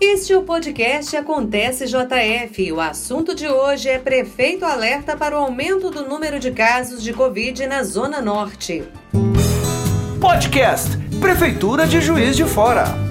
Este é o podcast Acontece JF. O assunto de hoje é prefeito alerta para o aumento do número de casos de Covid na Zona Norte. Podcast Prefeitura de Juiz de Fora.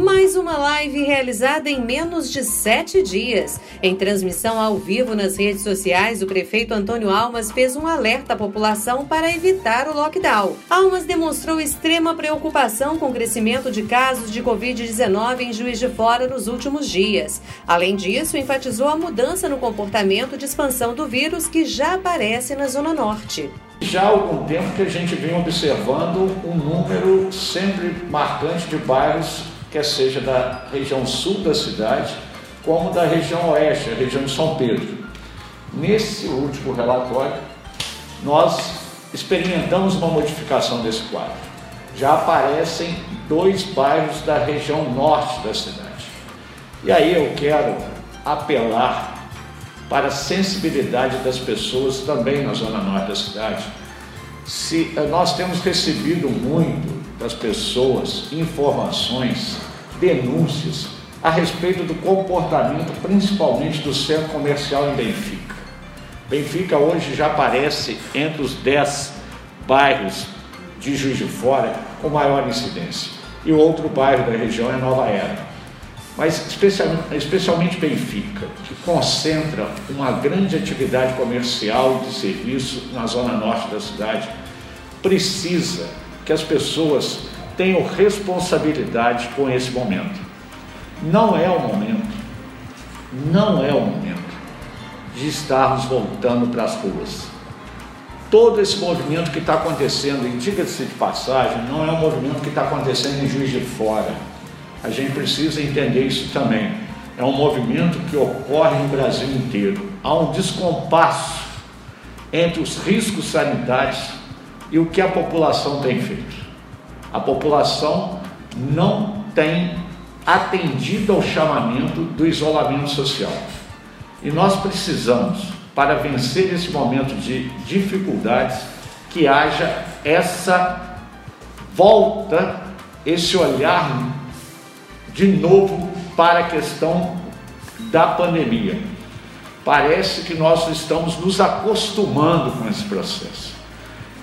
Mais uma live realizada em menos de sete dias. Em transmissão ao vivo nas redes sociais, o prefeito Antônio Almas fez um alerta à população para evitar o lockdown. Almas demonstrou extrema preocupação com o crescimento de casos de Covid-19 em Juiz de Fora nos últimos dias. Além disso, enfatizou a mudança no comportamento de expansão do vírus que já aparece na Zona Norte. Já há algum tempo que a gente vem observando um número sempre marcante de bairros quer seja da região sul da cidade, como da região oeste, a região de São Pedro. Nesse último relatório, nós experimentamos uma modificação desse quadro. Já aparecem dois bairros da região norte da cidade. E aí eu quero apelar para a sensibilidade das pessoas também na zona norte da cidade. Se eh, nós temos recebido muito das pessoas informações, denúncias a respeito do comportamento, principalmente do centro comercial em Benfica. Benfica hoje já aparece entre os 10 bairros de Juiz de Fora com maior incidência. E o outro bairro da região é Nova Era. Mas especialmente, especialmente Benfica, que concentra uma grande atividade comercial e de serviço na zona norte da cidade, precisa que as pessoas tenham responsabilidade com esse momento. Não é o momento, não é o momento de estarmos voltando para as ruas. Todo esse movimento que está acontecendo, e diga-se de passagem, não é um movimento que está acontecendo em Juiz de Fora. A gente precisa entender isso também. É um movimento que ocorre no Brasil inteiro. Há um descompasso entre os riscos sanitários e o que a população tem feito? A população não tem atendido ao chamamento do isolamento social. E nós precisamos, para vencer esse momento de dificuldades, que haja essa volta, esse olhar de novo para a questão da pandemia. Parece que nós estamos nos acostumando com esse processo.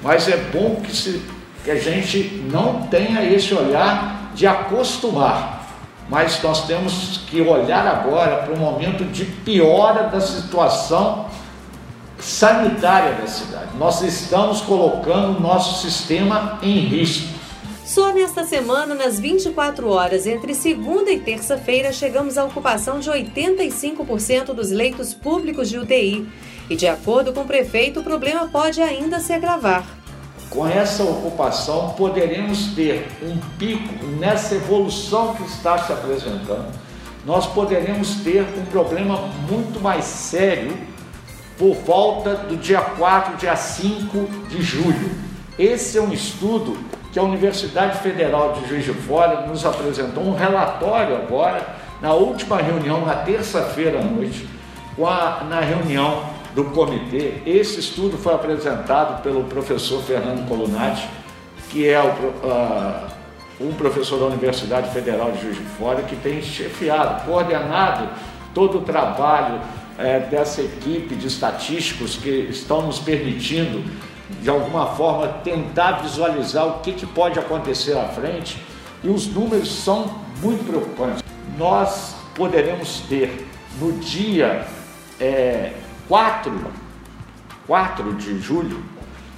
Mas é bom que, se, que a gente não tenha esse olhar de acostumar, mas nós temos que olhar agora para um momento de piora da situação sanitária da cidade. Nós estamos colocando o nosso sistema em risco. Só nesta semana, nas 24 horas entre segunda e terça-feira, chegamos à ocupação de 85% dos leitos públicos de UTI. E de acordo com o prefeito, o problema pode ainda se agravar. Com essa ocupação, poderemos ter um pico nessa evolução que está se apresentando. Nós poderemos ter um problema muito mais sério por volta do dia 4, dia 5 de julho. Esse é um estudo que a Universidade Federal de Juiz de Fora nos apresentou um relatório agora, na última reunião, na terça-feira à noite, a, na reunião do comitê. Esse estudo foi apresentado pelo professor Fernando Colunati, que é o, uh, um professor da Universidade Federal de Juiz de Fora, que tem chefiado, coordenado todo o trabalho é, dessa equipe de estatísticos que estão nos permitindo, de alguma forma, tentar visualizar o que, que pode acontecer à frente. E os números são muito preocupantes. Nós poderemos ter no dia é, 4, 4 de julho,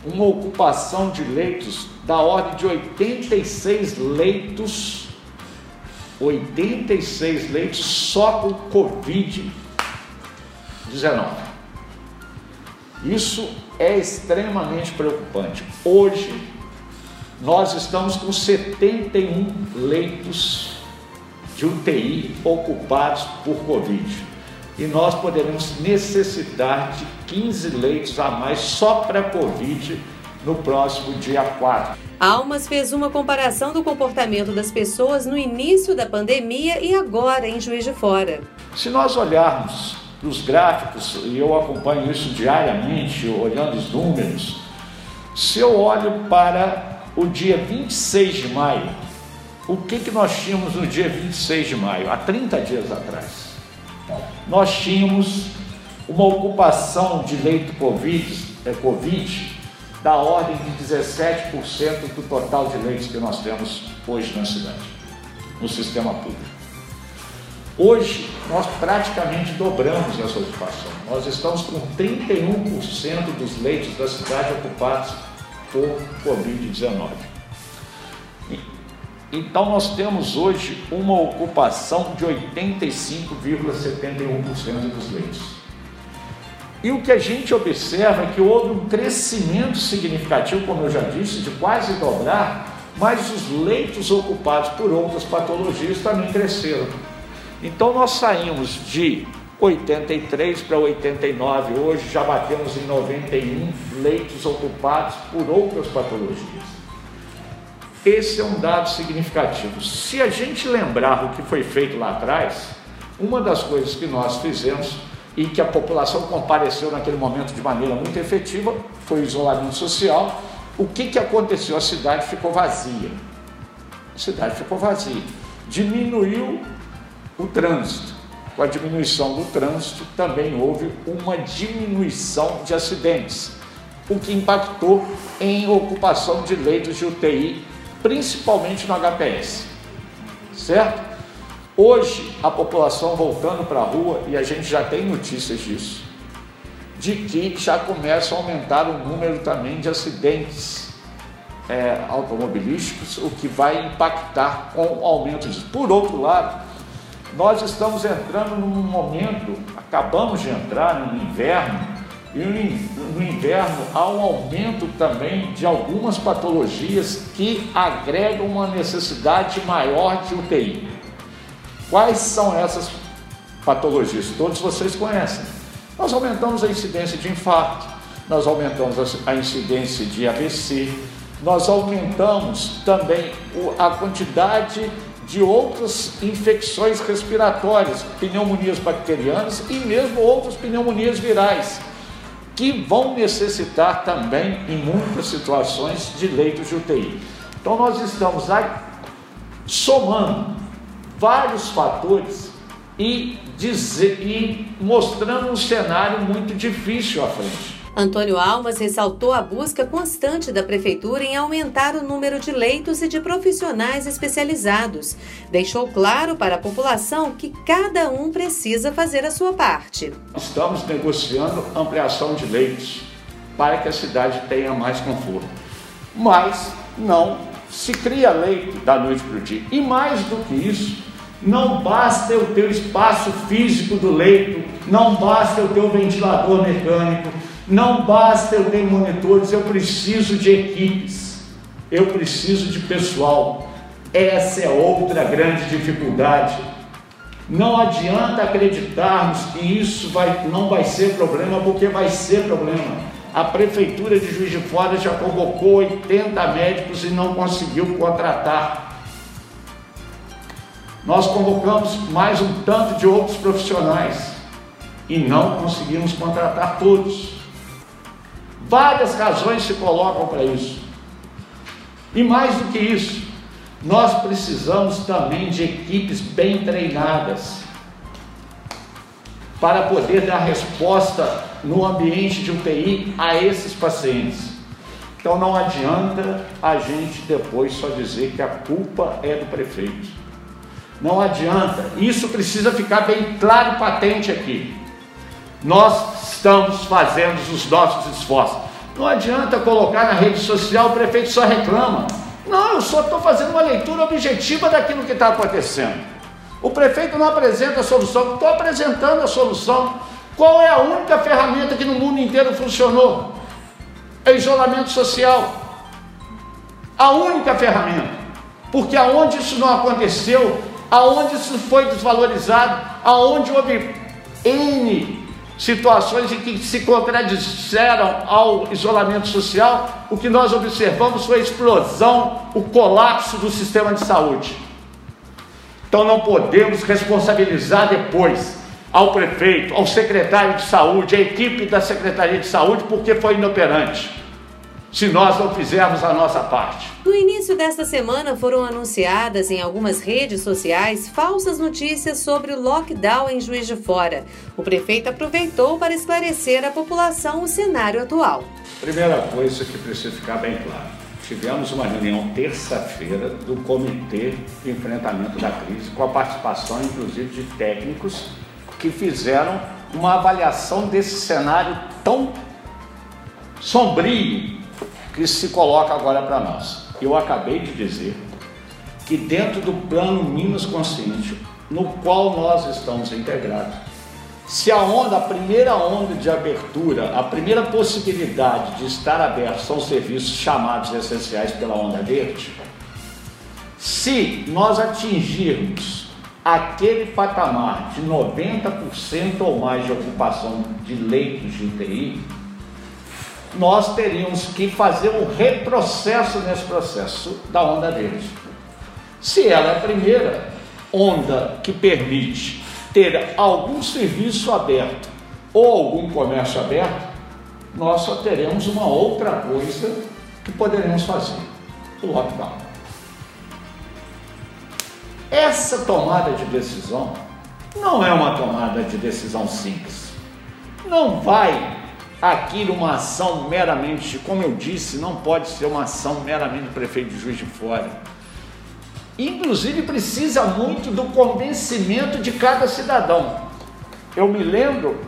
uma ocupação de leitos da ordem de 86 leitos, 86 leitos só com Covid-19. Isso é extremamente preocupante. Hoje, nós estamos com 71 leitos de UTI ocupados por Covid e nós poderemos necessitar de 15 leitos a mais só para Covid no próximo dia 4. Almas fez uma comparação do comportamento das pessoas no início da pandemia e agora em Juiz de Fora. Se nós olharmos os gráficos, e eu acompanho isso diariamente, olhando os números, se eu olho para o dia 26 de maio, o que, que nós tínhamos no dia 26 de maio, há 30 dias atrás? Nós tínhamos uma ocupação de leito COVID, é, COVID da ordem de 17% do total de leitos que nós temos hoje na cidade, no sistema público. Hoje, nós praticamente dobramos essa ocupação. Nós estamos com 31% dos leitos da cidade ocupados por Covid-19. Então, nós temos hoje uma ocupação de 85,71% dos leitos. E o que a gente observa é que houve um crescimento significativo, como eu já disse, de quase dobrar, mas os leitos ocupados por outras patologias também cresceram. Então, nós saímos de 83 para 89, hoje já batemos em 91 leitos ocupados por outras patologias. Esse é um dado significativo. Se a gente lembrar o que foi feito lá atrás, uma das coisas que nós fizemos e que a população compareceu naquele momento de maneira muito efetiva foi o isolamento social. O que, que aconteceu? A cidade ficou vazia. A cidade ficou vazia. Diminuiu o trânsito. Com a diminuição do trânsito, também houve uma diminuição de acidentes, o que impactou em ocupação de leitos de UTI principalmente no HPS. Certo? Hoje, a população voltando para a rua, e a gente já tem notícias disso, de que já começa a aumentar o número também de acidentes é, automobilísticos, o que vai impactar com o aumento disso. Por outro lado, nós estamos entrando num momento, acabamos de entrar no inverno, e no inverno há um aumento também de algumas patologias que agregam uma necessidade maior de UTI. Quais são essas patologias? Todos vocês conhecem. Nós aumentamos a incidência de infarto, nós aumentamos a incidência de AVC, nós aumentamos também a quantidade de outras infecções respiratórias, pneumonias bacterianas e mesmo outras pneumonias virais que vão necessitar também, em muitas situações, de leitos de UTI. Então, nós estamos aí somando vários fatores e, dizer, e mostrando um cenário muito difícil à frente. Antônio Almas ressaltou a busca constante da Prefeitura em aumentar o número de leitos e de profissionais especializados. Deixou claro para a população que cada um precisa fazer a sua parte. Estamos negociando ampliação de leitos para que a cidade tenha mais conforto. Mas não se cria leito da noite para o dia. E mais do que isso, não basta eu ter o espaço físico do leito, não basta eu ter o ventilador mecânico, não basta eu ter monitores, eu preciso de equipes, eu preciso de pessoal. Essa é outra grande dificuldade. Não adianta acreditarmos que isso vai, não vai ser problema, porque vai ser problema. A Prefeitura de Juiz de Fora já convocou 80 médicos e não conseguiu contratar. Nós convocamos mais um tanto de outros profissionais e não conseguimos contratar todos. Várias razões se colocam para isso. E mais do que isso, nós precisamos também de equipes bem treinadas para poder dar resposta no ambiente de UTI a esses pacientes. Então não adianta a gente depois só dizer que a culpa é do prefeito. Não adianta, isso precisa ficar bem claro e patente aqui. Nós estamos fazendo os nossos esforços. Não adianta colocar na rede social o prefeito só reclama. Não, eu só estou fazendo uma leitura objetiva daquilo que está acontecendo. O prefeito não apresenta a solução, estou apresentando a solução. Qual é a única ferramenta que no mundo inteiro funcionou? É isolamento social. A única ferramenta. Porque aonde isso não aconteceu, aonde isso foi desvalorizado, aonde houve N situações em que se contradisseram ao isolamento social, o que nós observamos foi a explosão, o colapso do sistema de saúde. Então não podemos responsabilizar depois ao prefeito, ao secretário de saúde, à equipe da Secretaria de Saúde, porque foi inoperante. Se nós não fizermos a nossa parte. No início desta semana foram anunciadas em algumas redes sociais falsas notícias sobre o lockdown em Juiz de Fora. O prefeito aproveitou para esclarecer à população o cenário atual. Primeira coisa que precisa ficar bem claro. Tivemos uma reunião terça-feira do Comitê de Enfrentamento da Crise, com a participação, inclusive, de técnicos que fizeram uma avaliação desse cenário tão sombrio que se coloca agora para nós. Eu acabei de dizer que dentro do plano Minas Consciente, no qual nós estamos integrados, se a onda, a primeira onda de abertura, a primeira possibilidade de estar aberto são serviços chamados essenciais pela onda verde, se nós atingirmos aquele patamar de 90% ou mais de ocupação de leitos de UTI, nós teríamos que fazer um retrocesso nesse processo da onda verde. Se ela é a primeira onda que permite ter algum serviço aberto ou algum comércio aberto, nós só teremos uma outra coisa que poderemos fazer: o lockdown. Essa tomada de decisão não é uma tomada de decisão simples. Não vai aqui uma ação meramente, como eu disse, não pode ser uma ação meramente do prefeito de Juiz de Fora. Inclusive precisa muito do convencimento de cada cidadão. Eu me lembro,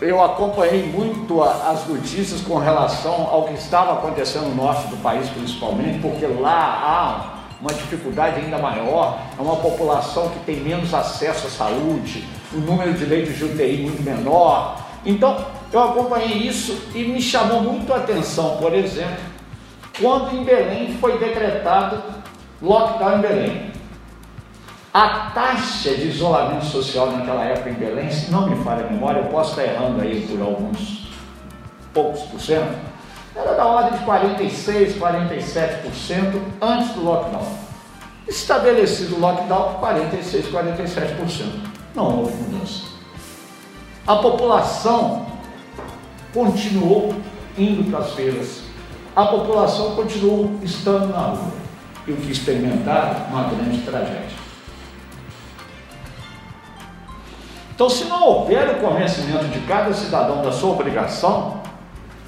eu acompanhei muito as notícias com relação ao que estava acontecendo no norte do país, principalmente, porque lá há uma dificuldade ainda maior, é uma população que tem menos acesso à saúde, o número de leitos de UTI muito menor, então, eu acompanhei isso e me chamou muito a atenção, por exemplo, quando em Belém foi decretado lockdown em Belém. A taxa de isolamento social naquela época em Belém, se não me falha a memória, eu posso estar errando aí por alguns poucos por cento, era da ordem de 46, 47% antes do lockdown. Estabelecido o lockdown, 46, 47%. Não houve mudança. A população continuou indo para as feiras, a população continuou estando na rua. Eu que experimentar uma grande tragédia. Então, se não houver o conhecimento de cada cidadão da sua obrigação,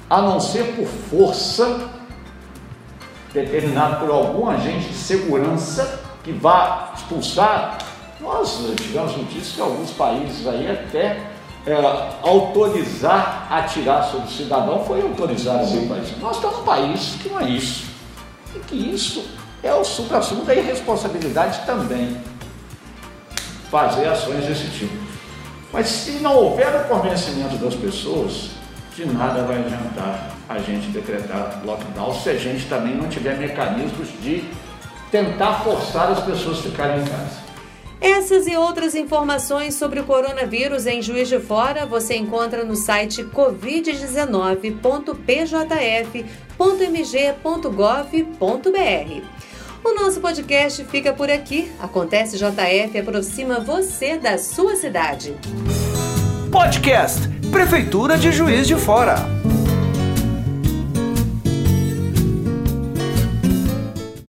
a não ser por força determinada por algum agente de segurança que vá expulsar, nós tivemos notícias que alguns países aí até é, autorizar atirar sobre o cidadão foi autorizar o país. Nós estamos num país que não é isso. E que isso é o supra-sumo da irresponsabilidade também. Fazer ações desse tipo. Mas se não houver o convencimento das pessoas, de nada vai adiantar a gente decretar lockdown se a gente também não tiver mecanismos de tentar forçar as pessoas a ficarem em casa. Essas e outras informações sobre o coronavírus em Juiz de Fora você encontra no site covid19.pjf.mg.gov.br. O nosso podcast fica por aqui. Acontece JF aproxima você da sua cidade. Podcast Prefeitura de Juiz de Fora.